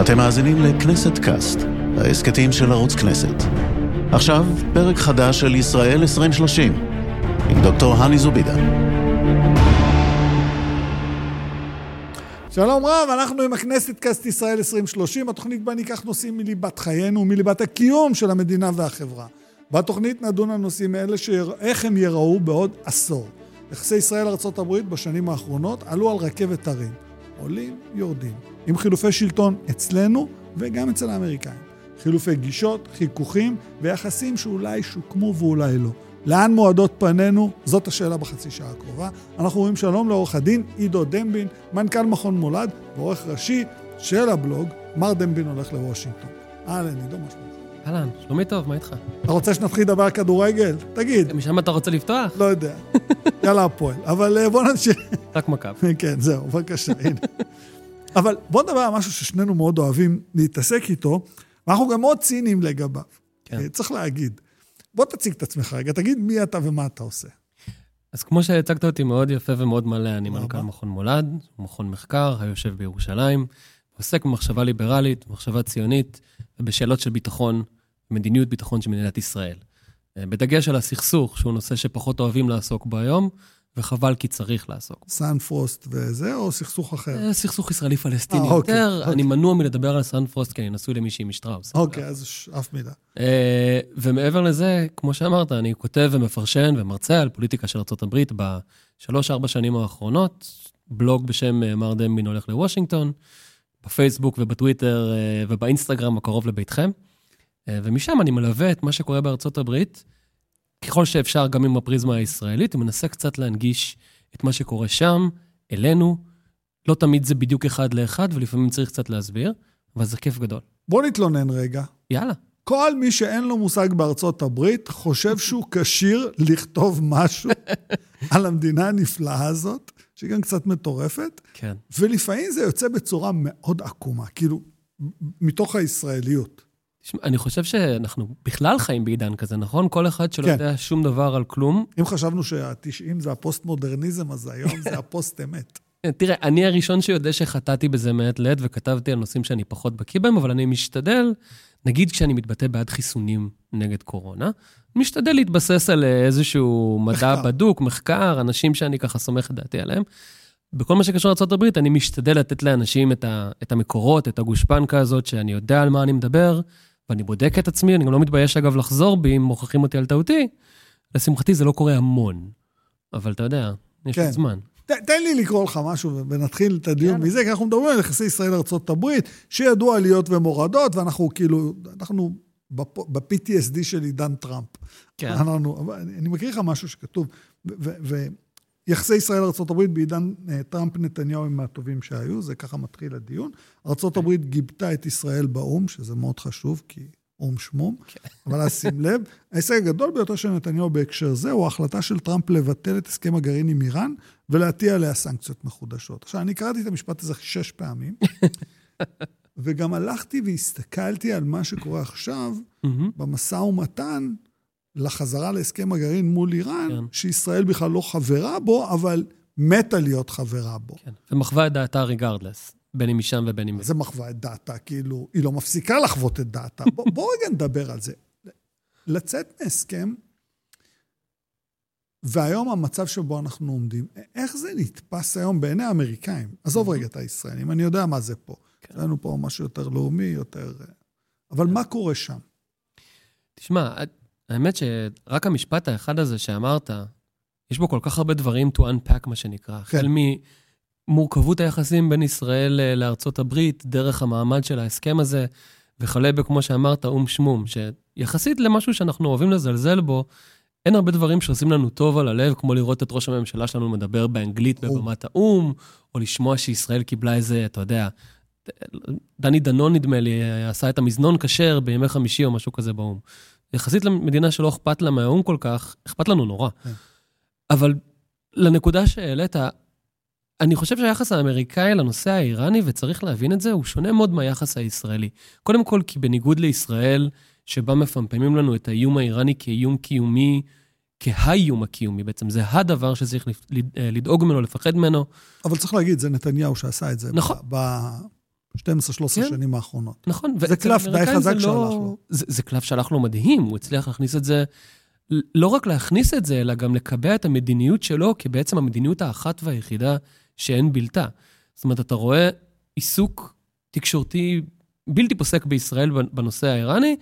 אתם מאזינים לכנסת קאסט, ההסכתים של ערוץ כנסת. עכשיו, פרק חדש של ישראל 2030, עם דוקטור הני זובידה. שלום רב, אנחנו עם הכנסת קאסט ישראל 2030, התוכנית בה ניקח נושאים מליבת חיינו ומליבת הקיום של המדינה והחברה. בתוכנית נדון על נושאים אלה, שאיך הם ייראו בעוד עשור. יחסי ישראל-ארה"ב בשנים האחרונות עלו על רכבת הרים. עולים, יורדים. עם חילופי שלטון אצלנו וגם אצל האמריקאים. חילופי גישות, חיכוכים ויחסים שאולי שוקמו ואולי לא. לאן מועדות פנינו? זאת השאלה בחצי שעה הקרובה. אנחנו אומרים שלום לעורך הדין עידו דמבין, מנכ"ל מכון מולד ועורך ראשי של הבלוג, מר דמבין הולך לוושינגטון. אהלן, עידו, שלומך? אהלן, שלומי טוב, מה איתך? אתה רוצה שנתחיל לדבר כדורגל? תגיד. משם אתה רוצה לפתוח? לא יודע. יאללה, הפועל. אבל אה, בוא נמשיך. רק מכבי. כן, זהו, בבקשה, הנה. אבל בוא נדבר על משהו ששנינו מאוד אוהבים להתעסק איתו, ואנחנו גם מאוד ציניים לגביו. כן. אה, צריך להגיד. בוא תציג את עצמך רגע, תגיד מי אתה ומה אתה עושה. אז כמו שהצגת אותי מאוד יפה ומאוד מלא, אני מנכ"ל. מכון מולד, מכון מחקר היושב בירושלים, עוסק במחשבה ליברלית, מחשבה ציונית, ובשאלות של ביטחון, מדיניות ביטחון של מדינת ישראל. אה, בדגש על הסכסוך, שהוא נושא שפחות אוהבים לעסוק בו היום, וחבל כי צריך לעסוק בו. סאנפרוסט וזה, או סכסוך אחר? אה, סכסוך ישראלי-פלסטיני אה, אוקיי, יותר, אוקיי. אני מנוע מלדבר על סנפרוסט, כי אני נשוי למישהי משטראוס. אוקיי, אז אף מילה. אה, ומעבר לזה, כמו שאמרת, אני כותב ומפרשן ומרצה על פוליטיקה של ארה"ב בשלוש-ארבע שנים האחרונות, בלוג בשם מר דמבין הולך לוושינגטון, בפייסבוק ובטוויטר ובאינסטגרם הקרוב לביתכם. אה, ומשם אני מלווה את מה שקורה בארצות הברית, ככל שאפשר גם עם הפריזמה הישראלית, ומנסה קצת להנגיש את מה שקורה שם, אלינו. לא תמיד זה בדיוק אחד לאחד, ולפעמים צריך קצת להסביר, אבל זה כיף גדול. בוא נתלונן רגע. יאללה. כל מי שאין לו מושג בארצות הברית, חושב שהוא כשיר לכתוב משהו על המדינה הנפלאה הזאת, שהיא גם קצת מטורפת, כן. ולפעמים זה יוצא בצורה מאוד עקומה, כאילו, מתוך הישראליות. אני חושב שאנחנו בכלל חיים בעידן כזה, נכון? כל אחד שלא כן. יודע שום דבר על כלום. אם חשבנו שהתשעים זה הפוסט-מודרניזם, אז היום זה הפוסט-אמת. תראה, אני הראשון שיודע שחטאתי בזה מעת לעת וכתבתי על נושאים שאני פחות בקיא בהם, אבל אני משתדל, נגיד כשאני מתבטא בעד חיסונים נגד קורונה, משתדל להתבסס על איזשהו מדע מחקר. בדוק, מחקר, אנשים שאני ככה סומך את דעתי עליהם. בכל מה שקשור לארה"ב, אני משתדל לתת לאנשים את, ה, את המקורות, את הגושפנקה הזאת, שאני יודע על מה אני מדבר, ואני בודק את עצמי, אני גם לא מתבייש, אגב, לחזור בי אם מוכרחים אותי על טעותי. לשמחתי זה לא קורה המון, אבל אתה יודע, יש כן. לי זמן. ת, תן לי לקרוא לך משהו ונתחיל את הדיון יאללה. מזה, כי אנחנו מדברים על יחסי ישראל-ארצות הברית, שידעו עליות ומורדות, ואנחנו כאילו, אנחנו ב-PTSD של עידן טראמפ. כן. אנחנו, אני אני מקריא לך משהו שכתוב, ויחסי ישראל-ארה"ב בעידן אה, טראמפ-נתניהו הם מהטובים שהיו, זה ככה מתחיל הדיון. ארה"ב גיבתה את ישראל באו"ם, שזה מאוד חשוב, כי או"ם שמום, אבל אז שים לב, ההישג הגדול ביותר של נתניהו בהקשר זה הוא ההחלטה של טראמפ לבטל את הסכם הגרעין עם איראן ולהטיע עליה סנקציות מחודשות. עכשיו, אני קראתי את המשפט הזה שש פעמים, וגם הלכתי והסתכלתי על מה שקורה עכשיו. במשא ומתן לחזרה להסכם הגרעין מול איראן, כן. שישראל בכלל לא חברה בו, אבל מתה להיות חברה בו. כן. ומחווה את דעתה ריגרדלס, בין אם משם ובין אם... זה מחווה את דעתה? כאילו, היא לא מפסיקה לחוות את דעתה. בוא, בוא רגע נדבר על זה. לצאת מהסכם, והיום המצב שבו אנחנו עומדים, איך זה נתפס היום בעיני האמריקאים? עזוב רגע את הישראלים, אני יודע מה זה פה. כן. לנו פה משהו יותר לאומי, יותר... אבל מה קורה שם? תשמע, האמת שרק המשפט האחד הזה שאמרת, יש בו כל כך הרבה דברים to unpack, מה שנקרא. כן. החל ממורכבות היחסים בין ישראל אה, לארצות הברית, דרך המעמד של ההסכם הזה, וכלה בכמו שאמרת, או"ם שמום, שיחסית למשהו שאנחנו אוהבים לזלזל בו, אין הרבה דברים שעושים לנו טוב על הלב, כמו לראות את ראש הממשלה שלנו מדבר באנגלית ברור. בבמת האו"ם, או לשמוע שישראל קיבלה איזה, אתה יודע, דני דנון, נדמה לי, עשה את המזנון כשר בימי חמישי או משהו כזה באו"ם. יחסית למדינה שלא אכפת לה מהאו"ם כל כך, אכפת לנו נורא. אבל לנקודה שהעלית, אני חושב שהיחס האמריקאי לנושא האיראני, וצריך להבין את זה, הוא שונה מאוד מהיחס הישראלי. קודם כל, כי בניגוד לישראל, שבה מפמפמים לנו את האיום האיראני כאיום קיומי, כהאיום הקיומי, בעצם זה הדבר שצריך לד- לדאוג ממנו, לפחד ממנו. אבל צריך להגיד, זה נתניהו שעשה את זה. נכון. ב- ב-12-13 כן. שנים האחרונות. נכון. זה קלף די חזק זה שהלך לא- לו. זה, זה קלף שהלך לו מדהים, הוא הצליח להכניס את זה, לא רק להכניס את זה, אלא גם לקבע את המדיניות שלו כבעצם המדיניות האחת והיחידה שאין בלתה. זאת אומרת, אתה רואה עיסוק תקשורתי בלתי פוסק בישראל בנושא האיראני,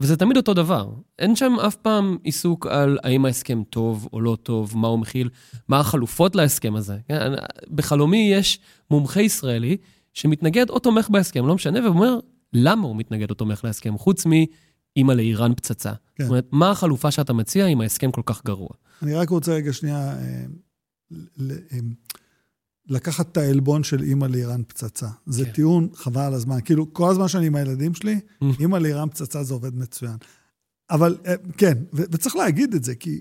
וזה תמיד אותו דבר. אין שם אף פעם עיסוק על האם ההסכם טוב או לא טוב, מה הוא מכיל, מה החלופות להסכם הזה. כן, בחלומי יש מומחה ישראלי שמתנגד או תומך בהסכם, לא משנה, ואומר למה הוא מתנגד או תומך להסכם, חוץ מאימא לאיראן פצצה. כן. זאת אומרת, מה החלופה שאתה מציע אם ההסכם כל כך גרוע? אני רק רוצה רגע שנייה אה, ל- אה, לקחת את העלבון של אימא לאיראן פצצה. זה כן. טיעון חבל על הזמן. כאילו, כל הזמן שאני עם הילדים שלי, אימא לאיראן פצצה זה עובד מצוין. אבל אה, כן, ו- וצריך להגיד את זה, כי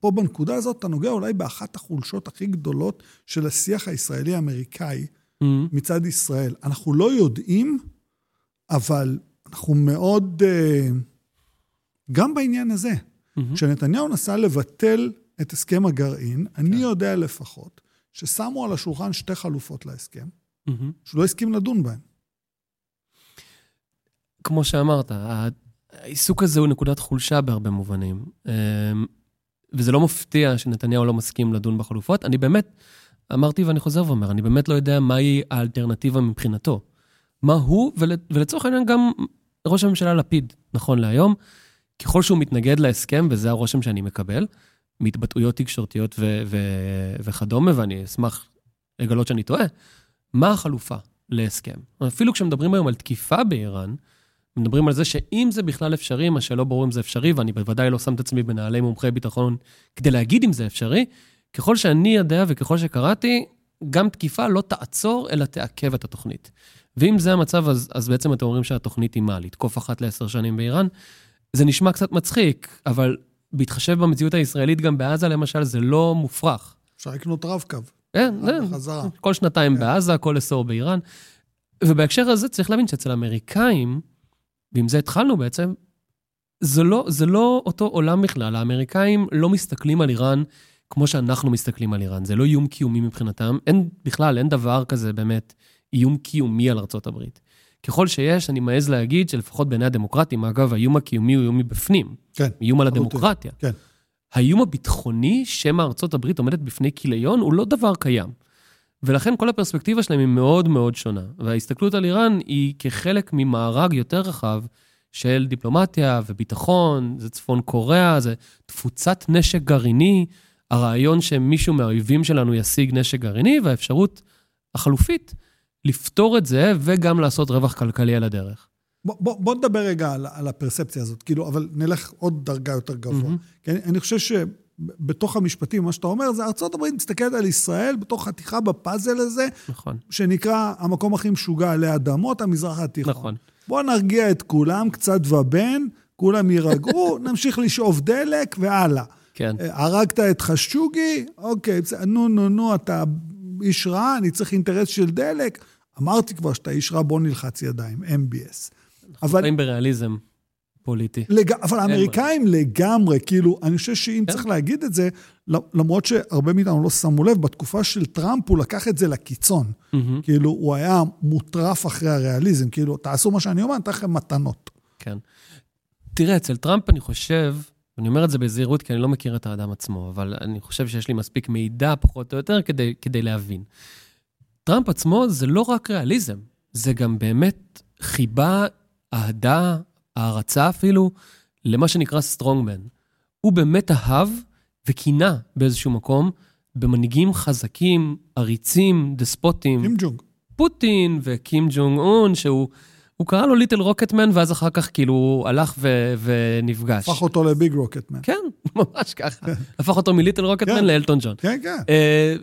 פה בנקודה הזאת אתה נוגע אולי באחת החולשות הכי גדולות של השיח הישראלי-אמריקאי מצד ישראל. אנחנו לא יודעים, אבל אנחנו מאוד... אה, גם בעניין הזה, כשנתניהו נסע לבטל את הסכם הגרעין, אני יודע לפחות ששמו על השולחן שתי חלופות להסכם, שהוא לא הסכים לדון בהן. כמו שאמרת, העיסוק הזה הוא נקודת חולשה בהרבה מובנים. אמ, וזה לא מפתיע שנתניהו לא מסכים לדון בחלופות. אני באמת, אמרתי ואני חוזר ואומר, אני באמת לא יודע מהי האלטרנטיבה מבחינתו. מה הוא, ול, ולצורך העניין גם ראש הממשלה לפיד, נכון להיום, ככל שהוא מתנגד להסכם, וזה הרושם שאני מקבל, מהתבטאויות תקשורתיות ו- ו- וכדומה, ואני אשמח לגלות שאני טועה, מה החלופה להסכם? אפילו כשמדברים היום על תקיפה באיראן, מדברים על זה שאם זה בכלל אפשרי, מה שלא ברור אם זה אפשרי, ואני בוודאי לא שם את עצמי בנעלי מומחי ביטחון כדי להגיד אם זה אפשרי, ככל שאני יודע וככל שקראתי, גם תקיפה לא תעצור, אלא תעכב את התוכנית. ואם זה המצב, אז, אז בעצם אתם אומרים שהתוכנית היא מה? לתקוף אחת לעשר שנים באיראן? זה נשמע קצת מצחיק, אבל בהתחשב במציאות הישראלית, גם בעזה למשל, זה לא מופרך. אפשר לקנות רב-קו. כן, כן. בחזרה. כל שנתיים כן. בעזה, כל עשור באיראן. ובהקשר הזה צריך להבין שאצל האמריקאים, ועם זה התחלנו בעצם, זה לא, זה לא אותו עולם בכלל. האמריקאים לא מסתכלים על איראן כמו שאנחנו מסתכלים על איראן. זה לא איום קיומי מבחינתם. אין בכלל, אין דבר כזה באמת איום קיומי על ארצות הברית. ככל שיש, אני מעז להגיד שלפחות בעיני הדמוקרטים, אגב, האיום הקיומי הוא איום מבפנים. כן. איום על. הדמוקרטיה. כן. האיום הביטחוני, שמא ארצות הברית עומדת בפני כיליון, הוא לא דבר קיים. ולכן כל הפרספקטיבה שלהם היא מאוד מאוד שונה. וההסתכלות על איראן היא כחלק ממארג יותר רחב של דיפלומטיה וביטחון, זה צפון קוריאה, זה תפוצת נשק גרעיני, הרעיון שמישהו מהאויבים שלנו ישיג נשק גרעיני, והאפשרות החלופית לפתור את זה וגם לעשות רווח כלכלי על הדרך. בוא, בוא, בוא נדבר רגע על, על הפרספציה הזאת, כאילו, אבל נלך עוד דרגה יותר גבוה. מהמם. כי אני, אני חושב שבתוך המשפטים, מה שאתה אומר, זה ארה"ב מסתכלת על ישראל בתור חתיכה בפאזל הזה, נכון, שנקרא המקום הכי משוגע עלי אדמות, המזרח התיכון. נכון. בוא נרגיע את כולם, קצת ובן, כולם יירגעו, נמשיך לשאוב דלק והלאה. כן. אה, הרגת את חשוגי, אוקיי, בסדר, נו, נו, נו, אתה איש רע, אני צריך אינטרס של דלק. אמרתי כבר שאתה איש רע, בוא נלחץ ידיים, MBS. אבל, חיים בריאליזם פוליטי. לג... אבל האמריקאים לגמרי, כאילו, אני חושב שאם כן. צריך להגיד את זה, למרות שהרבה מאיתנו לא שמו לב, בתקופה של טראמפ הוא לקח את זה לקיצון. מהמם. כאילו, הוא היה מוטרף אחרי הריאליזם, כאילו, תעשו מה שאני אומר, אני אתן לכם מתנות. כן. תראה, אצל טראמפ אני חושב, אני אומר את זה בזהירות כי אני לא מכיר את האדם עצמו, אבל אני חושב שיש לי מספיק מידע, פחות או יותר, כדי, כדי להבין. טראמפ עצמו זה לא רק ריאליזם, זה גם באמת חיבה, אהדה, הערצה אפילו, למה שנקרא strongmen. הוא באמת אהב וקינה באיזשהו מקום במנהיגים חזקים, עריצים, דספוטים. קים ג'ונג. פוטין וקים ג'ונג און, שהוא הוא קרא לו Little Rocket Man, ואז אחר כך כאילו הלך ו, ונפגש. הפך אותו ל Big Rocket Man. כן, ממש ככה. הפך אותו מליטל רוקטמן כן. לאלטון ג'ון. כן, כן. אה,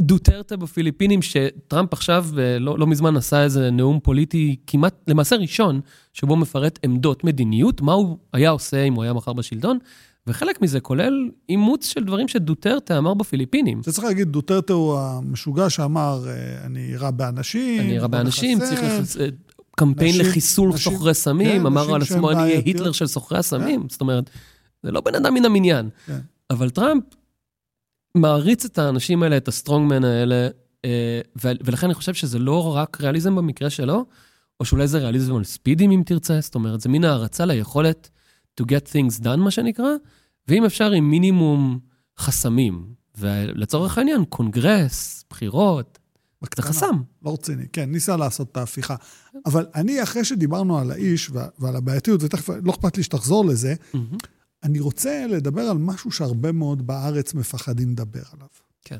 דוטרטה בפיליפינים, שטראמפ עכשיו, אה, לא, לא מזמן עשה איזה נאום פוליטי כמעט, למעשה ראשון, שבו מפרט עמדות מדיניות, מה הוא היה עושה אם הוא היה מחר בשלטון, וחלק מזה כולל אימוץ של דברים שדוטרטה אמר בפיליפינים. זה צריך להגיד, דוטרטה הוא המשוגע שאמר, אה, אני רע באנשים. אני רע באנשים. צריך לחס... קמפיין נשים- לחיסול נשים- סוחרי סמים, כן, אמר על עצמו, אני אהיה בעייתיות." היטלר של סוחרי הסמים. זאת אומרת, זה לא בן אדם מן המניין. כן. אבל טראמפ מעריץ את האנשים האלה, את הסטרונגמן האלה, אה, ולכן אני חושב שזה לא רק ריאליזם במקרה שלו, או שאולי זה ריאליזם על ספידים, אם תרצה, זאת אומרת, זה מין הערצה ליכולת to get things done, מה שנקרא, ואם אפשר עם מינימום חסמים. ולצורך העניין, קונגרס, בחירות, זה בקטנה. חסם. לא רציני, כן, ניסה לעשות את ההפיכה. אבל אני, אחרי שדיברנו על האיש ועל הבעייתיות, ותכף לא אכפת לי שתחזור לזה. אני רוצה לדבר על משהו שהרבה מאוד בארץ מפחדים לדבר עליו. כן.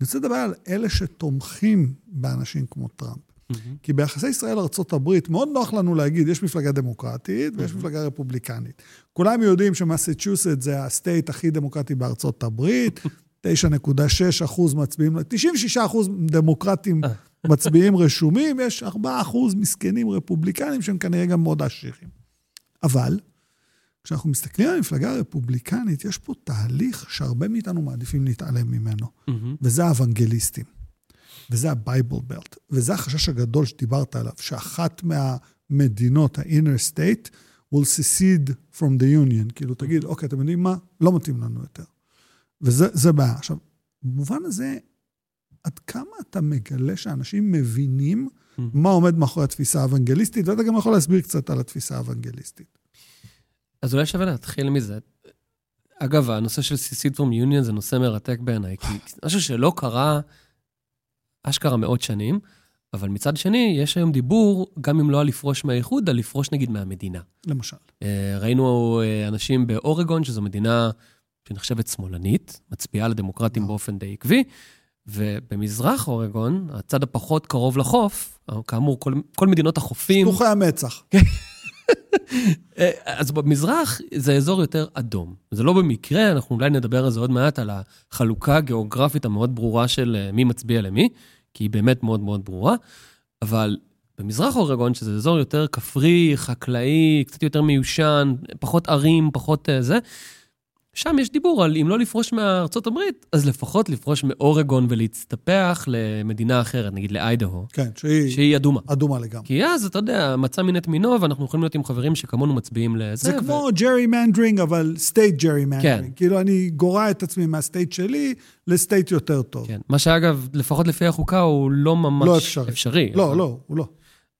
אני רוצה לדבר על אלה שתומכים באנשים כמו טראמפ. מהמם. כי ביחסי ישראל-ארה"ב מאוד נוח לנו להגיד, יש מפלגה דמוקרטית ויש מפלגה רפובליקנית. כולם יודעים שמסצ'וסט זה הסטייט הכי דמוקרטי בארצות הברית, 9.6 אחוז מצביעים, 96 אחוז דמוקרטים מצביעים רשומים, יש 4 אחוז מסכנים רפובליקנים שהם כנראה גם מאוד עשירים. אבל כשאנחנו מסתכלים על המפלגה הרפובליקנית, יש פה תהליך שהרבה מאיתנו מעדיפים להתעלם ממנו. וזה האוונגליסטים. וזה ה Bible Belt. וזה החשש הגדול שדיברת עליו, שאחת מהמדינות, ה-inner state, will secede from the union. כאילו, תגיד, אוקיי, אתם יודעים מה? לא מתאים לנו יותר. וזה זה בעיה. עכשיו, במובן הזה, עד כמה אתה מגלה שאנשים מבינים מה עומד מאחורי התפיסה האוונגליסטית, ואתה גם יכול להסביר קצת על התפיסה האוונגליסטית. אז אולי שווה להתחיל מזה. אגב, הנושא של סיסיד פרום יוניון זה נושא מרתק בעיניי, כי משהו שלא קרה אשכרה מאות שנים, אבל מצד שני, יש היום דיבור, גם אם לא על לפרוש מהאיחוד, על לפרוש נגיד מהמדינה. למשל. אה, ראינו אה, אנשים באורגון, שזו מדינה שנחשבת שמאלנית, מצביעה לדמוקרטים וואו. באופן די עקבי, ובמזרח אורגון, הצד הפחות קרוב לחוף, כאמור, כל, כל מדינות החופים... שלוחי המצח. אה, אז במזרח זה אזור יותר אדום. זה לא במקרה, אנחנו אולי נדבר על זה עוד מעט, על החלוקה הגיאוגרפית המאוד ברורה של אה, מי מצביע למי, כי היא באמת מאוד מאוד ברורה, אבל במזרח אורגון, שזה אזור יותר כפרי, חקלאי, קצת יותר מיושן, פחות ערים, פחות אה, זה, שם יש דיבור על אם לא לפרוש מארצות הברית, אז לפחות לפרוש מאורגון ולהסתפח למדינה אחרת, נגיד לאיידהו, כן, שהיא שהיא אדומה. אדומה לגמרי. כי אז, אתה יודע, מצא מין את מינו, ואנחנו יכולים להיות עם חברים שכמונו מצביעים לזה. זה כמו gerrymandering, אבל state gerry כן. mandering. כאילו, אני גורע את עצמי מה state שלי ל state יותר טוב. כן. מה שאגב, לפחות לפי החוקה, הוא לא ממש לא אפשרי. אפשרי. לא, אבל, לא, הוא לא.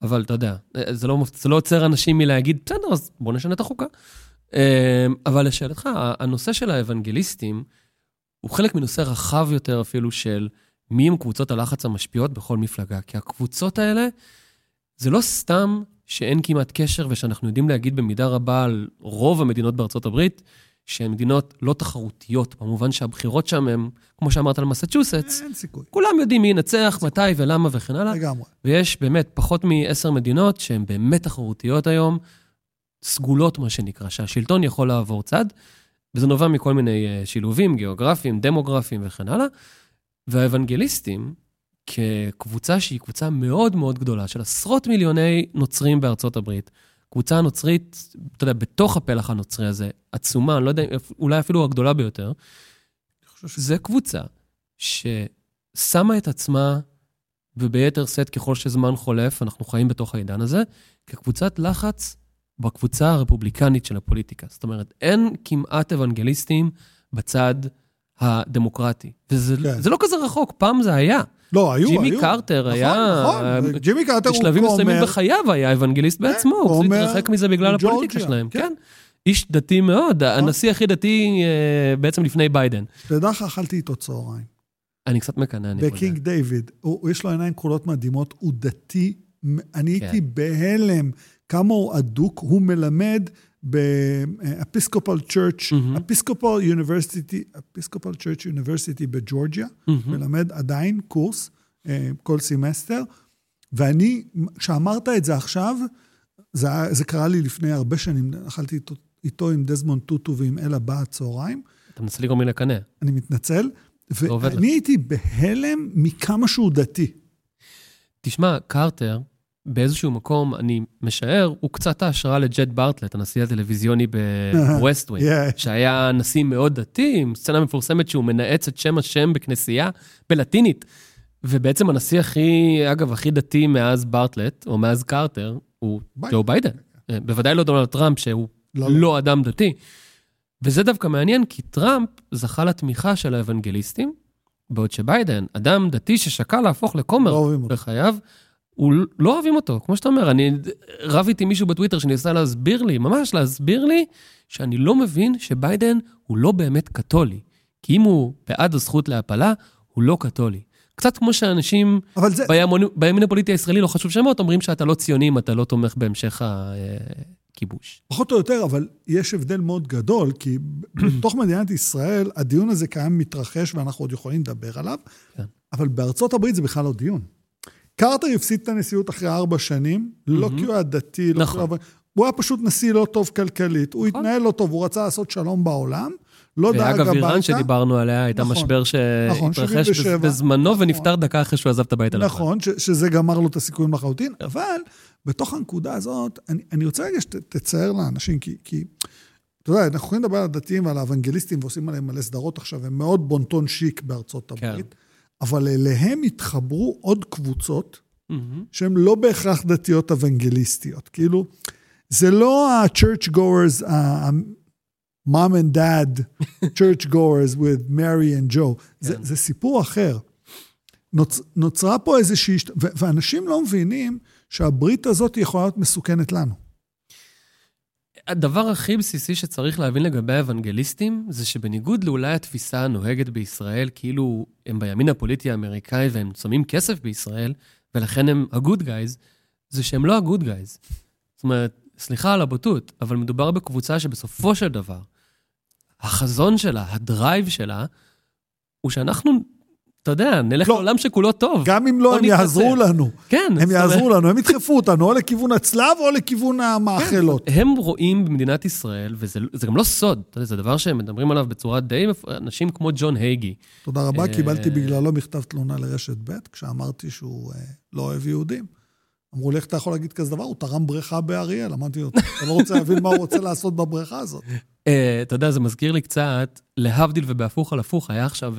אבל אתה יודע, זה לא, זה לא עוצר אנשים מלהגיד, בסדר, אז בואו נשנה את החוקה. אה, אבל לשאלתך, הנושא של האוונגליסטים הוא חלק מנושא רחב יותר אפילו של מי הם קבוצות הלחץ המשפיעות בכל מפלגה. כי הקבוצות האלה, זה לא סתם שאין כמעט קשר ושאנחנו יודעים להגיד במידה רבה על רוב המדינות בארצות הברית, שהן מדינות לא תחרותיות, במובן שהבחירות שם הן, כמו שאמרת על מסצ'וסטס, אין סיכוי. כולם יודעים מי ינצח, מתי ולמה וכן הלאה. לגמרי. ויש באמת פחות מעשר מדינות שהן באמת תחרותיות היום, סגולות, מה שנקרא, שהשלטון יכול לעבור צד, וזה נובע מכל מיני אה, שילובים גיאוגרפיים, דמוגרפיים וכן הלאה. והאוונגליסטים, כקבוצה שהיא קבוצה מאוד מאוד גדולה, של עשרות מיליוני נוצרים בארצות הברית, קבוצה נוצרית, אתה יודע, בתוך הפלח הנוצרי הזה, עצומה, אני לא יודע, אולי אפילו הגדולה ביותר, אני חושב זה קבוצה ששמה את עצמה, וביתר שאת ככל שזמן חולף, אנחנו חיים בתוך העידן הזה, כקבוצת לחץ בקבוצה הרפובליקנית של הפוליטיקה. זאת אומרת, אין כמעט אוונגליסטים בצד הדמוקרטי. וזה כן. זה לא כזה רחוק, פעם זה היה. לא, היו, היו. ג'ימי קרטר נכון, היה... נכון, ג'ימי קרטר הוא בשלבים מסוימים. בחייו היה אוונגליסט בעצמו, הוא התרחק מזה בגלל הפוליטיקה שלהם, כן. כן. איש דתי מאוד, הנשיא הכי דתי אה, בעצם לפני ביידן. תדע לך, אכלתי איתו צהריים. אני קצת מקנא, אני מודה. בקינג דיוויד. יש לו עיניים כחולות מדהימות, הוא דתי. אני כן. הייתי בהלם כמה הוא אדוק. הוא מלמד ב Episcopal Church. Episcopal University, Episcopal Church University בג'ורג'יה. מהמם. מלמד עדיין קורס אה, כל סמסטר. ואני, כשאמרת את זה עכשיו, זה, זה קרה לי לפני הרבה שנים, אכלתי איתו, איתו עם דזמונד טוטו ועם אלה בהאט צהריים. אתה מנסה לגרום לי לקנא. אני מתנצל. ואני הייתי בהלם מכמה שהוא דתי. תשמע, קרטר, באיזשהו מקום, אני משער, הוא קצת ההשראה לג'ד בארטלט, הנשיא הטלוויזיוני ב West Wing, Yeah. שהיה נשיא מאוד דתי, עם סצנה מפורסמת שהוא מנאץ את שם השם בכנסייה בלטינית. ובעצם הנשיא הכי, אגב, הכי דתי מאז בארטלט, או מאז קרטר, הוא ביידן. ג'ו ביידן. בוודאי לא דונלד טראמפ, שהוא לא, לא. לא אדם דתי. וזה דווקא מעניין, כי טראמפ זכה לתמיכה של האוונגליסטים, בעוד שביידן, אדם דתי ששקל להפוך לא לכומר אותו. בחייו, הוא לא אוהבים אותו, כמו שאתה אומר, אני רב איתי מישהו בטוויטר שניסה להסביר לי, ממש להסביר לי, שאני לא מבין שביידן הוא לא באמת קתולי. כי אם הוא בעד הזכות להפלה, הוא לא קתולי. קצת כמו שאנשים זה, בימין, בימין הפוליטי הישראלי, לא חשוב שמות, אומרים שאתה לא ציוני אם אתה לא תומך בהמשך הכיבוש. פחות או יותר, אבל יש הבדל מאוד גדול, כי בתוך מדינת ישראל, הדיון הזה קיים, מתרחש, ואנחנו עוד יכולים לדבר עליו, כן. אבל בארצות הברית זה בכלל לא דיון. קרטר הפסיד את הנשיאות אחרי ארבע שנים, לא. כי הוא היה דתי, לא נכון. כי הוא היה... הוא היה פשוט נשיא לא טוב כלכלית. הוא נכון. התנהל לא טוב, הוא רצה לעשות שלום בעולם, לא דאג הביתה. ואגב, איראן שדיברנו עליה, הייתה נכון, משבר נכון, שהתרחש 77. בזמנו נכון. ונפטר דקה אחרי שהוא עזב את הבית הלבן. נכון, ש, שזה גמר לו את הסיכויים לחלוטין, אבל בתוך הנקודה הזאת, אני, אני רוצה רגע שתצייר לאנשים, כי, כי אתה יודע, אנחנו יכולים לדבר על הדתיים ועל האוונגליסטים ועושים עליהם מלא סדרות עכשיו, הם מאוד בונטון שיק בארצות כן. אבל אליהם התחברו עוד קבוצות מהמם. שהן לא בהכרח דתיות אוונגליסטיות. כאילו, זה לא ה-church goers, ה-mom and dad church goers with Mary and Joe. זה, כן. זה סיפור אחר. נוצ, נוצרה פה איזושהי... ואנשים לא מבינים שהברית הזאת יכולה להיות מסוכנת לנו. הדבר הכי בסיסי שצריך להבין לגבי האוונגליסטים, זה שבניגוד לאולי התפיסה הנוהגת בישראל, כאילו הם בימין הפוליטי האמריקאי והם שמים כסף בישראל, ולכן הם ה-good guys, זה שהם לא ה-good guys. זאת אומרת, סליחה על הבוטות, אבל מדובר בקבוצה שבסופו של דבר, החזון שלה, הדרייב שלה, הוא שאנחנו, אתה יודע, נלך לא. לעולם שכולו טוב. גם אם לא, הם יעזרו נתנצל. לנו. כן. הם יעזרו לנו, הם ידחפו אותנו, או לכיוון הצלב או לכיוון המאכלות. הם רואים במדינת ישראל, וזה זה גם לא סוד, אתה יודע, זה דבר שהם מדברים עליו בצורה די... אנשים כמו ג'ון הייגי. תודה רבה, אה, קיבלתי בגללו מכתב תלונה לרשת ב', כשאמרתי שהוא אה, לא אוהב יהודים. אמרו לי, איך אתה יכול להגיד כזה דבר? הוא תרם בריכה באריאל. אמרתי לו, אתה לא רוצה להבין מה הוא רוצה לעשות בבריכה הזאת. אה, אתה יודע, זה מזכיר לי קצת, להבדיל ובהפוך על הפוך, היה עכשיו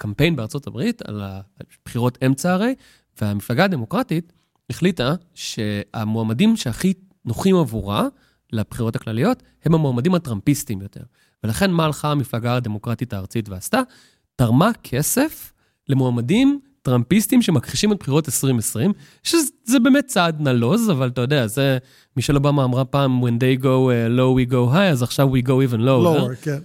קמפיין בארצות הברית על הבחירות אמצע הרי, והמפלגה הדמוקרטית החליטה שהמועמדים שהכי נוחים עבורה לבחירות הכלליות, הם המועמדים הטראמפיסטים יותר. ולכן מה הלכה המפלגה הדמוקרטית הארצית ועשתה? תרמה כסף למועמדים טראמפיסטים שמכחישים את בחירות 2020, שזה באמת צעד נלוז, אבל אתה יודע, זה, מישל אובמה אמרה פעם, when they go uh, low we go high, אז עכשיו we go even lower. lower, כן.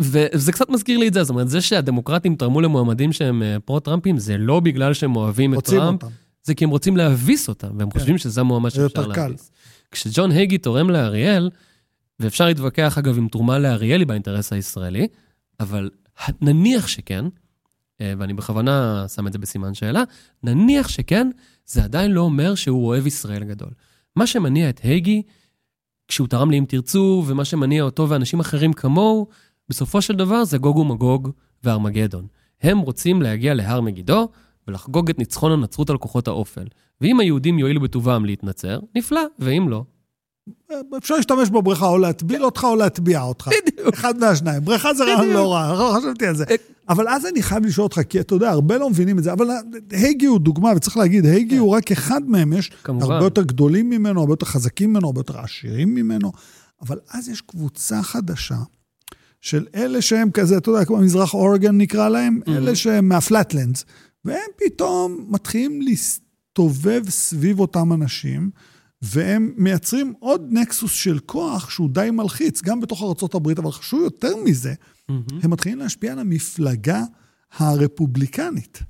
וזה קצת מזכיר לי את זה, זאת אומרת, זה שהדמוקרטים תרמו למועמדים שהם אה, פרו-טראמפים, זה לא בגלל שהם אוהבים את טראמפ, אותם. זה כי הם רוצים להביס אותם, והם כן. חושבים שזה המועמד שאפשר. להביס. כשג'ון הייגי תורם לאריאל, ואפשר להתווכח, אגב, אם תרומה לאריאל היא באינטרס הישראלי, אבל נניח שכן, אה, ואני בכוונה שם את זה בסימן שאלה, נניח שכן, זה עדיין לא אומר שהוא אוהב ישראל גדול. מה שמניע את הייגי, כשהוא תרם לי אם תרצו, ומה שמניע אותו ואנשים אחרים כמוהו, בסופו של דבר זה גוג ומגוג וארמגדון. הם רוצים להגיע להר מגידו ולחגוג את ניצחון הנצרות על כוחות האופל. ואם היהודים יואילו בטובם להתנצר, נפלא, ואם לא, אפשר להשתמש בבריכה או להטביל אותך או להטביע אותך. בדיוק. אחד מהשניים. בריכה זה רעיון. לא רע, לא חשבתי על זה. אה. אבל אז אני חייב לשאול אותך, כי אתה יודע, הרבה לא מבינים את זה, אבל הייגי הוא דוגמה, וצריך להגיד, הייגי הוא רק אחד מהם, יש כן. כמובן. הרבה יותר גדולים ממנו, הרבה יותר חזקים ממנו, הרבה יותר עשירים ממנו, אבל אז יש קבוצה חדשה של אלה שהם כזה, אתה יודע, כמו מזרח אורגן נקרא להם, Mhm. אלה שהם מהפלטלנדס, והם פתאום מתחילים להסתובב סביב אותם אנשים, והם מייצרים עוד נקסוס של כוח שהוא די מלחיץ, גם בתוך ארה"ב, אבל חשוב יותר מזה, מהמם. הם מתחילים להשפיע על המפלגה הרפובליקנית,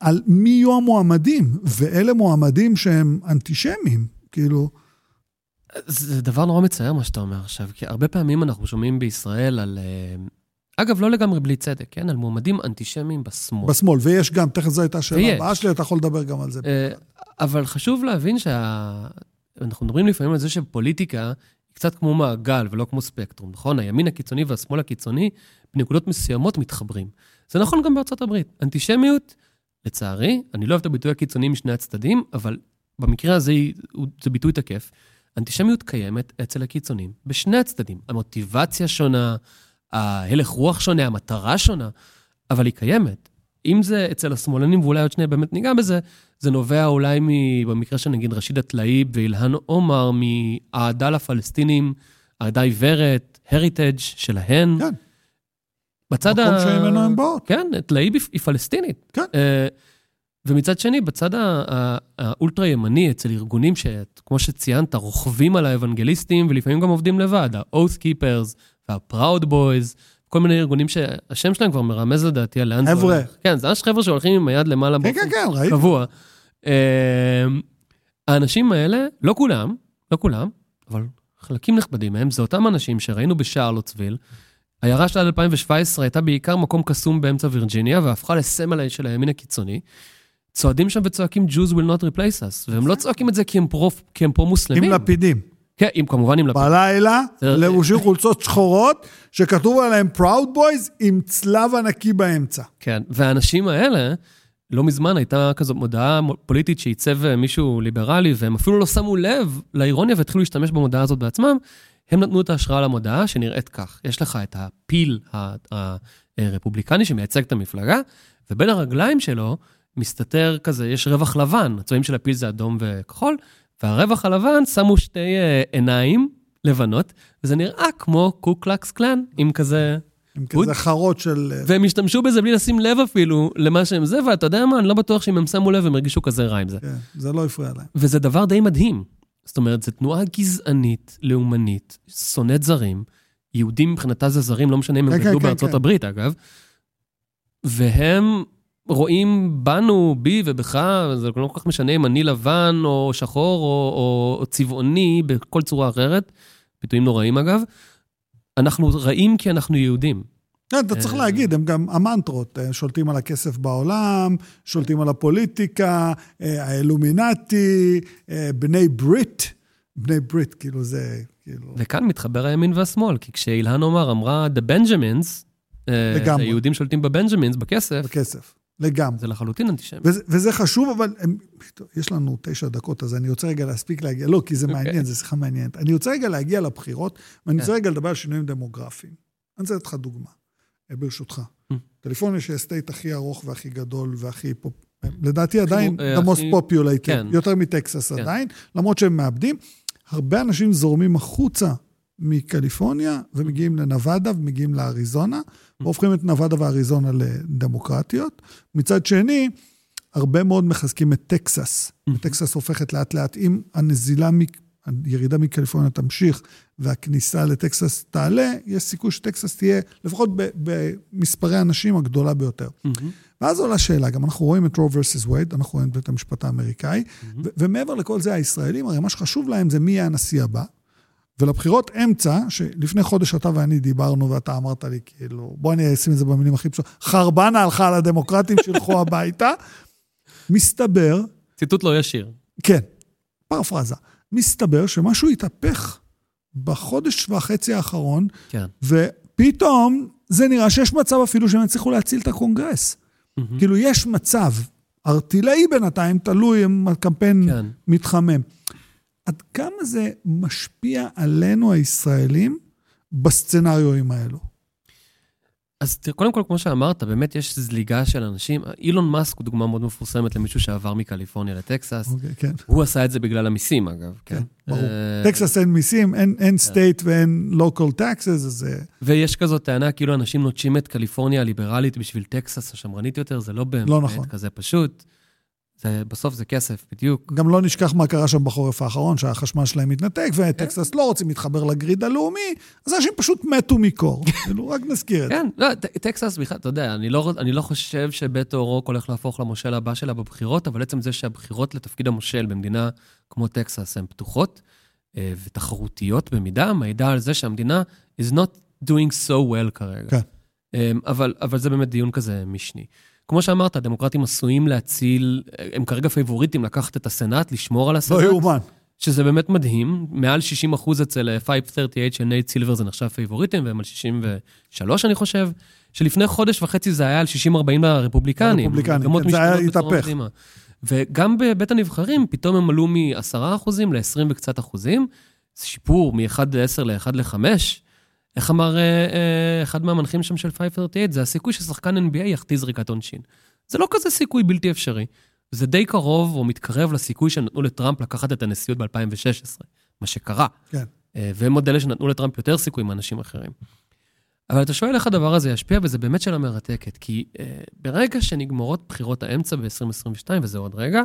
על מי יהיו המועמדים, ואלה מועמדים שהם אנטישמיים, כאילו, זה דבר נורא מצער מה שאתה אומר עכשיו, כי הרבה פעמים אנחנו שומעים בישראל על... אה, אגב, לא לגמרי בלי צדק, כן? על מועמדים אנטישמיים בשמאל. בשמאל, ויש גם, תכף זו הייתה השאלה. הבאה שלי, אתה יכול לדבר גם על זה. אה, אבל חשוב להבין שה... אנחנו מדברים לפעמים על זה שפוליטיקה היא קצת כמו מעגל ולא כמו ספקטרום, נכון? הימין הקיצוני והשמאל הקיצוני, בנקודות מסוימות מתחברים. זה נכון גם בארצות הברית. אנטישמיות, לצערי, אני לא אוהב את הביטוי הקיצוני משני הצדדים, אבל במקרה הזה זה ביטוי תקף. אנטישמיות קיימת אצל הקיצונים בשני הצדדים. המוטיבציה שונה, ההלך רוח שונה, המטרה שונה, אבל היא קיימת. אם זה אצל השמאלנים, ואולי עוד שנייה באמת ניגע בזה, זה נובע אולי מ, במקרה של נגיד רשידה טלאיב ואילהן עומר, מאהדה לפלסטינים, אהדה עיוורת, הריטג' שלהן. כן. בצד מקום שממנו הן באות. כן, תלאיב היא פלסטינית. כן. אה, ומצד שני, בצד האולטרה-ימני, אצל ארגונים שכמו שציינת, רוכבים על האוונגליסטים ולפעמים גם עובדים לבד, ה-Oath Keepers וה-Proud Boys, כל מיני ארגונים שהשם שלהם כבר מרמז לדעתי על לאן זה חבר'ה. הולך. כן, זה ממש חבר'ה שהולכים עם היד למעלה כן, כן, כן, ראיתי. קבוע. אה, האנשים האלה, לא כולם, לא כולם, אבל חלקים נכבדים מהם, זה אותם אנשים שראינו בשרלוטסוויל. העיירה של עד 2017 הייתה בעיקר מקום קסום באמצע וירג'יניה, והפכה לסמל של הימין הקיצוני. צועדים שם וצועקים Jews will not replace us, והם לא צועקים את זה כי הם פרו- כי הם עם פרו-מוסלמים. לפידים. כן, עם, כמובן עם לפיד. בלילה, לבושים חולצות שחורות, שכתוב עליהם Proud Boys עם צלב ענקי באמצע. כן, והאנשים האלה, לא מזמן הייתה כזו מודעה פוליטית שעיצב אה, מישהו ליברלי, והם אפילו לא שמו לב לאירוניה והתחילו להשתמש במודעה הזאת בעצמם. הם נתנו את ההשראה למודעה שנראית כך. יש לך את הפיל הרפובליקני שמייצג את המפלגה, ובין הרגליים שלו מסתתר כזה, יש רווח לבן, הצבעים של הפיל זה אדום וכחול, והרווח הלבן שמו שתי אה, עיניים לבנות, וזה נראה כמו קוקלקס קלאן, עם כזה... עם. כזה חרות של... אה, והם השתמשו בזה בלי לשים לב אפילו למה שהם זה, ואתה יודע מה, אני לא בטוח שאם הם שמו לב, הם הרגישו כזה רע עם זה. כן, זה לא הפריע להם. וזה דבר די מדהים. זאת אומרת, זו תנועה גזענית, לאומנית, שונאת זרים. יהודים מבחינתה זה זרים, לא משנה אם כן, הם כן, גדלו כן, בארצות כן. הברית, אגב. והם רואים בנו, בי ובך, זה לא כל כך משנה אם אני לבן או שחור או, או, או צבעוני בכל צורה אחרת, ביטויים נוראים אגב. אנחנו רעים כי אנחנו יהודים. כן, אתה צריך אה, להגיד, הם גם המנטרות, אה, שולטים על הכסף בעולם, שולטים על הפוליטיקה, האלומינטי, בני ברית, בני ברית, כאילו זה, כאילו... וכאן מתחבר הימין והשמאל, כי כשאילן עומר אמרה The Benjamins, לגמרי. היהודים שולטים בבנג'מינס, בכסף, בכסף, לגמרי. זה לחלוטין אנטישמי. וזה, וזה חשוב, אבל הם, טוב, יש לנו תשע דקות, אז אני רוצה רגע להספיק להגיע, לא, כי זה אוקיי. מעניין, זו שיחה מעניינת. אני רוצה רגע להגיע לבחירות, ואני רוצה כן. רגע לדבר על שינויים דמוגרפיים. אני רוצה לתת לך דוגמה, אה, ברשותך. Mm. קליפורניה שהיא ה state הכי ארוך והכי גדול והכי פופ... לדעתי עדיין, אה, the most populated, כן. יותר מטקסס כן. עדיין, למרות שהם מאבדים. הרבה אנשים זורמים החוצה מקליפורניה ומגיעים לנבדה ומגיעים לאריזונה, והופכים את נבדה ואריזונה לדמוקרטיות. מצד שני, הרבה מאוד מחזקים את טקסס. וטקסס הופכת לאט לאט, אם הנזילה, הירידה מקליפורניה תמשיך והכניסה לטקסס תעלה, יש סיכוי שטקסס תהיה, לפחות במספרי האנשים, הגדולה ביותר. ואז עולה שאלה, גם אנחנו רואים את רו versus וייד, אנחנו רואים את בית המשפט האמריקאי, ומעבר לכל זה, הישראלים, הרי מה שחשוב להם זה מי יהיה הנשיא הבא. ולבחירות אמצע, שלפני חודש אתה ואני דיברנו, ואתה אמרת לי, כאילו, בוא אני אשים את זה במילים הכי פשוטות, חרבנה הלכה על הדמוקרטים שילכו הביתה. מסתבר, ציטוט לא ישיר. כן, פרפרזה, מסתבר שמשהו התהפך בחודש וחצי האחרון, כן. ופתאום זה נראה שיש מצב אפילו שהם יצליחו להציל את הקונגרס. כאילו, יש מצב, ארטילאי בינתיים, תלוי אם הקמפיין כן. מתחמם. עד כמה זה משפיע עלינו, הישראלים, בסצנריואים האלו? אז תראה, קודם כל, כמו שאמרת, באמת יש זליגה של אנשים. אילון מאסק הוא דוגמה מאוד מפורסמת למישהו שעבר מקליפורניה לטקסס. אוקיי, כן. הוא עשה את זה בגלל המיסים, אגב. כן, כן, ברור. אה, טקסס אין מיסים, אין, אין state ואין local taxes, אז זה... ויש כזאת טענה כאילו אנשים נוטשים את קליפורניה הליברלית בשביל טקסס השמרנית יותר, זה לא באמת לא נכון. כזה פשוט. זה, בסוף זה כסף, בדיוק. גם לא נשכח מה קרה שם בחורף האחרון, שהחשמל שלהם מתנתק, וטקסס לא רוצים להתחבר ל grid הלאומי, אז אנשים פשוט מתו מקור. כאילו, רק נזכיר את זה. כן, לא, טקסס בכלל, אתה יודע, אני לא, אני לא חושב שבטו אורורק הולך להפוך למושל הבא שלה בבחירות, אבל עצם זה שהבחירות לתפקיד המושל במדינה כמו טקסס הן פתוחות אה, ותחרותיות במידה, מעידה על זה שהמדינה is not doing so well כרגע. כן. אה, אבל, אבל זה באמת דיון כזה משני. כמו שאמרת, הדמוקרטים עשויים להציל, הם כרגע פייבוריטים לקחת את הסנאט, לשמור על הסנאט. לא יאומן. שזה באמת מדהים, מעל 60 אחוז אצל אה, 538 של נייט סילבר זה נחשב פייבוריטים, והם על 63 אני חושב, שלפני חודש וחצי זה היה על 60-40 לרפובליקנים. מגמות כן, זה היה התהפך. וגם בבית הנבחרים, פתאום הם עלו מ-10 אחוזים ל-20 וקצת אחוזים, זה שיפור מ-1 ל-10 ל-1 ל-5. איך אמר אה, אה, אחד מהמנחים שם של 538? זה הסיכוי ששחקן NBA יחטיא זריקת עונשין. זה לא כזה סיכוי בלתי אפשרי. זה די קרוב או מתקרב לסיכוי שנתנו לטראמפ לקחת את הנשיאות ב-2016, מה שקרה. כן. אה, והם עוד אלה שנתנו לטראמפ יותר סיכוי מאנשים אחרים. אבל אתה שואל איך הדבר הזה ישפיע, וזו באמת שאלה מרתקת. כי uh, ברגע שנגמרות בחירות האמצע ב-2022, וזה עוד רגע,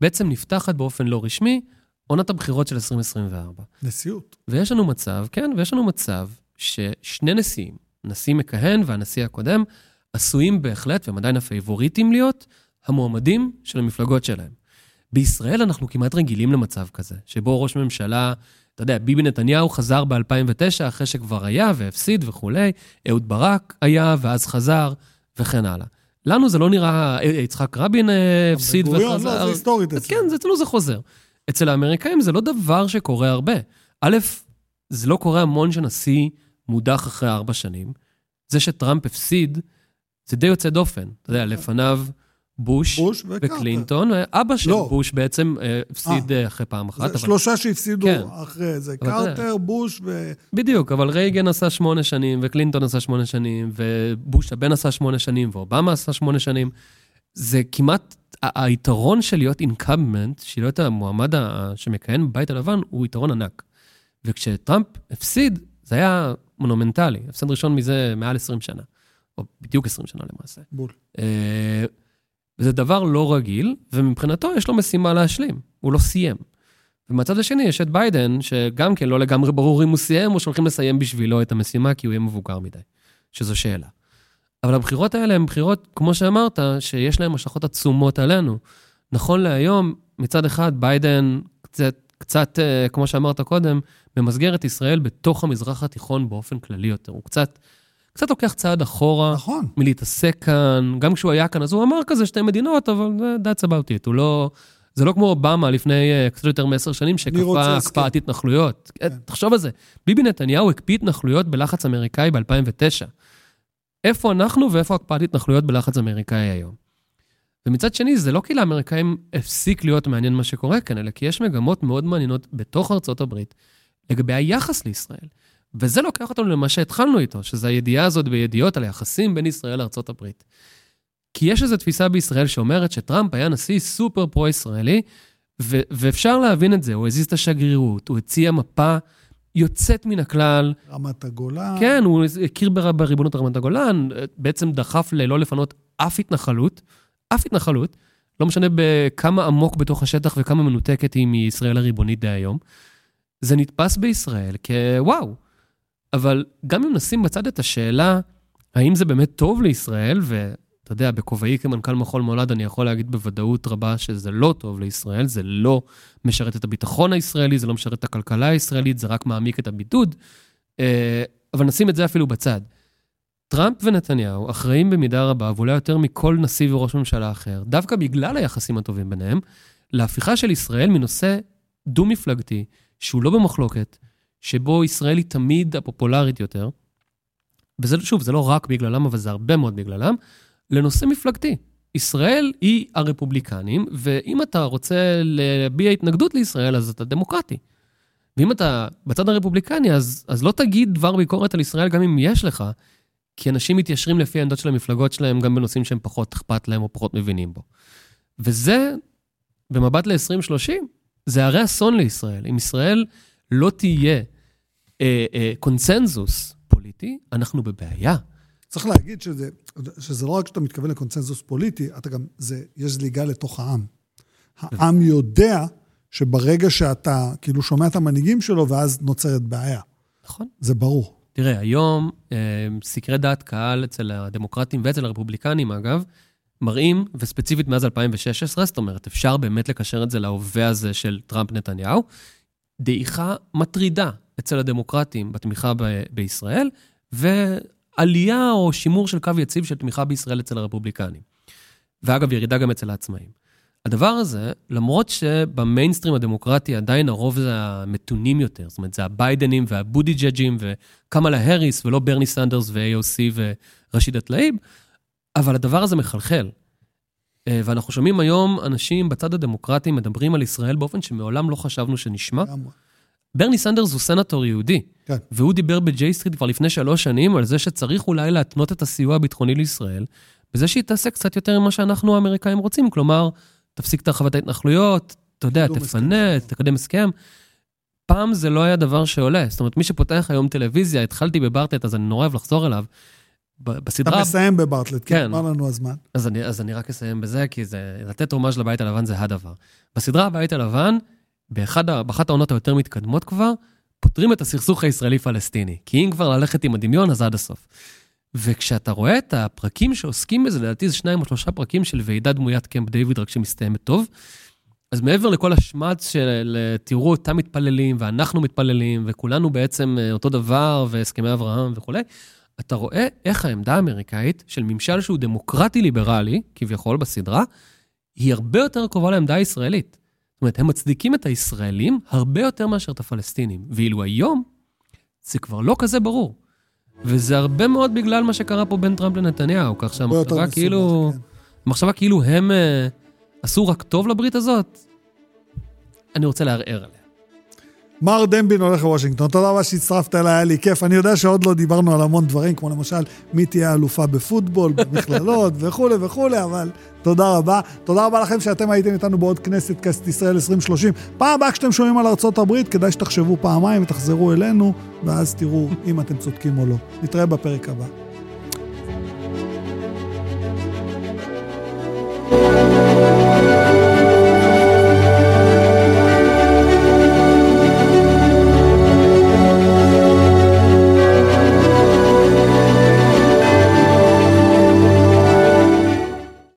בעצם נפתחת באופן לא רשמי עונת הבחירות של 2024. נשיאות. ויש לנו מצב, כן, ויש לנו מצב ששני נשיאים, נשיא מכהן והנשיא הקודם, עשויים בהחלט, והם עדיין הפייבוריטים להיות, המועמדים של המפלגות שלהם. בישראל אנחנו כמעט רגילים למצב כזה, שבו ראש ממשלה, אתה יודע, ביבי נתניהו חזר ב-2009 אחרי שכבר היה והפסיד וכולי, אהוד ברק היה ואז חזר, וכן הלאה. לנו זה לא נראה, אה, יצחק רבין אה, הפסיד וחזר. לא, זה היסטורית אצלנו. כן, אצלנו זה חוזר. אצל האמריקאים זה לא דבר שקורה הרבה. א', זה לא קורה המון שנשיא מודח אחרי ארבע שנים. זה שטראמפ הפסיד, זה די יוצא דופן. אתה יודע, לפניו בוש, בוש וקלינטון, אבא של לא. בוש בעצם אה, הפסיד אה, אה. אחרי פעם אחת. זה אבל... שלושה שהפסידו כן. אחרי זה, קרטר. בוש ו... בדיוק, אבל רייגן עשה שמונה שנים, וקלינטון עשה שמונה שנים, ובוש הבן עשה שמונה שנים, ואובמה עשה שמונה שנים. זה כמעט, היתרון של להיות incumbent, של להיות המועמד שמכהן בבית הלבן, הוא יתרון ענק. וכשטראמפ הפסיד, זה היה מונומנטלי, הפסד ראשון מזה מעל 20 שנה, או בדיוק 20 שנה למעשה. בול. אה, וזה דבר לא רגיל, ומבחינתו יש לו משימה להשלים, הוא לא סיים. ומהצד השני יש את ביידן, שגם כן לא לגמרי ברור אם הוא סיים או שהולכים לסיים בשבילו את המשימה, כי הוא יהיה מבוגר מדי, שזו שאלה. אבל הבחירות האלה הן בחירות, כמו שאמרת, שיש להן השלכות עצומות עלינו. נכון להיום, מצד אחד, ביידן קצת, קצת, אה, כמו שאמרת קודם, ממסגר את ישראל בתוך המזרח התיכון באופן כללי יותר. הוא קצת, קצת לוקח צעד אחורה, נכון. מלהתעסק כאן. גם כשהוא היה כאן, אז הוא אמר כזה שתי מדינות, אבל that's about it. הוא לא... זה לא כמו אובמה לפני uh, קצת יותר מעשר שנים, שכפה הקפאת התנחלויות. כן. תחשוב על זה, ביבי נתניהו הקפיא התנחלויות בלחץ אמריקאי ב-2009. איפה אנחנו ואיפה הקפאת התנחלויות בלחץ אמריקאי היום. ומצד שני, זה לא כי לאמריקאים הפסיק להיות מעניין מה שקורה כאן, אלא כי יש מגמות מאוד מעניינות בתוך ארצות הברית לגבי היחס לישראל. וזה לוקח אותנו למה שהתחלנו איתו, שזה הידיעה הזאת בידיעות על היחסים בין ישראל לארצות הברית. כי יש איזו תפיסה בישראל שאומרת שטראמפ היה נשיא סופר פרו-ישראלי, ו- ואפשר להבין את זה, הוא הזיז את השגרירות, הוא הציע מפה יוצאת מן הכלל. רמת הגולן. כן, הוא הכיר בריבונות רמת הגולן, בעצם דחף ללא לפנות אף התנחלות, אף התנחלות, לא משנה בכמה עמוק בתוך השטח וכמה מנותקת היא מישראל הריבונית דהיום. זה נתפס בישראל כוואו. אבל גם אם נשים בצד את השאלה, האם זה באמת טוב לישראל, ו... אתה יודע, בכובעי כמנכ"ל מחול מולד, אני יכול להגיד בוודאות רבה שזה לא טוב לישראל, זה לא משרת את הביטחון הישראלי, זה לא משרת את הכלכלה הישראלית, זה רק מעמיק את הבידוד. אה, אבל נשים את זה אפילו בצד. טראמפ ונתניהו אחראים במידה רבה, ואולי יותר מכל נשיא וראש ממשלה אחר, דווקא בגלל היחסים הטובים ביניהם, להפיכה של ישראל מנושא דו-מפלגתי, שהוא לא במחלוקת, שבו ישראל היא תמיד הפופולרית יותר, וזה, שוב, זה לא רק בגללם, אבל זה הרבה מאוד בגללם, לנושא מפלגתי. ישראל היא הרפובליקנים, ואם אתה רוצה להביע התנגדות לישראל, אז אתה דמוקרטי. ואם אתה בצד הרפובליקני, אז, אז לא תגיד דבר ביקורת על ישראל גם אם יש לך, כי אנשים מתיישרים לפי העמדות של המפלגות שלהם גם בנושאים שהם פחות אכפת להם או פחות מבינים בו. וזה, במבט ל-2030, זה הרי אסון לישראל. אם ישראל לא תהיה אה, אה, קונצנזוס פוליטי, אנחנו בבעיה. צריך להגיד שזה, שזה לא רק שאתה מתכוון לקונצנזוס פוליטי, אתה גם, זה, יש זליגה לתוך העם. העם יודע שברגע שאתה כאילו שומע את המנהיגים שלו, ואז נוצרת בעיה. נכון. זה ברור. תראה, היום אה, סקרי דעת קהל אצל הדמוקרטים ואצל הרפובליקנים, אגב, מראים, וספציפית מאז 2016, זאת אומרת, אפשר באמת לקשר את זה להווה הזה של טראמפ-נתניהו, דעיכה מטרידה אצל הדמוקרטים בתמיכה ב- בישראל, ועלייה או שימור של קו יציב של תמיכה בישראל אצל הרפובליקנים. ואגב, ירידה גם אצל העצמאים. הדבר הזה, למרות שבמיינסטרים הדמוקרטי עדיין הרוב זה המתונים יותר, זאת אומרת, זה הביידנים והבוטיג'ג'ים וקמאלה האריס, ולא ברני סנדרס ו-AOC וראשידה טלאיב, אבל הדבר הזה מחלחל. אה, ואנחנו שומעים היום אנשים בצד הדמוקרטי מדברים על ישראל באופן שמעולם לא חשבנו שנשמע. ברני סנדרס הוא סנטור יהודי, כן. והוא דיבר בג'יי סטריט כבר לפני שלוש שנים על זה שצריך אולי להתנות את הסיוע הביטחוני לישראל, בזה שהיא תעשה קצת יותר ממה שאנחנו האמריקאים רוצים, כלומר, תפסיק את הרחבת ההתנחלויות, אתה יודע, תפנה. תקדם הסכם. פעם זה לא היה דבר שעולה. זאת אומרת, מי שפותח היום טלוויזיה, התחלתי בברטט, אז אני נורא אוהב לחזור אליו. בסדרה... אתה מסיים בברטלט, כן, אמר לנו הזמן. אז אני, אז אני רק אסיים בזה, כי זה, לתת הומאז' לבית הלבן זה הדבר. בסדרה הבית הלבן, באחד, באחת העונות היותר מתקדמות כבר, פותרים את הסכסוך הישראלי-פלסטיני. כי אם כבר ללכת עם הדמיון, אז עד הסוף. וכשאתה רואה את הפרקים שעוסקים בזה, לדעתי זה שניים או שלושה פרקים של ועידה דמוית קמפ דיוויד, רק שמסתיימת טוב, אז מעבר לכל השמץ של תראו אותם מתפללים, ואנחנו מתפללים, וכולנו בעצם אה, אותו דבר, והסכמי אברהם וכולי, אתה רואה איך העמדה האמריקאית של ממשל שהוא דמוקרטי-ליברלי, כביכול בסדרה, היא הרבה יותר קרובה לעמדה הישראלית. זאת אומרת, הם מצדיקים את הישראלים הרבה יותר מאשר את הפלסטינים. ואילו היום, זה כבר לא כזה ברור. וזה הרבה מאוד בגלל מה שקרה פה בין טראמפ לנתניהו, כך שהמחשבה כאילו... כן. המחשבה כאילו הם uh, עשו רק טוב לברית הזאת, אני רוצה לערער עליה. מר דמבין הולך לוושינגטון, תודה רבה שהצטרפת אליי, היה לי כיף. אני יודע שעוד לא דיברנו על המון דברים, כמו למשל, מי תהיה אלופה בפוטבול, במכללות וכולי וכולי, אבל תודה רבה. תודה רבה לכם שאתם הייתם איתנו בעוד כנסת כנסת ישראל 2030. פעם הבאה כשאתם שומעים על ארה"ב, כדאי שתחשבו פעמיים ותחזרו אלינו, ואז תראו אם אתם צודקים או לא. נתראה בפרק הבא.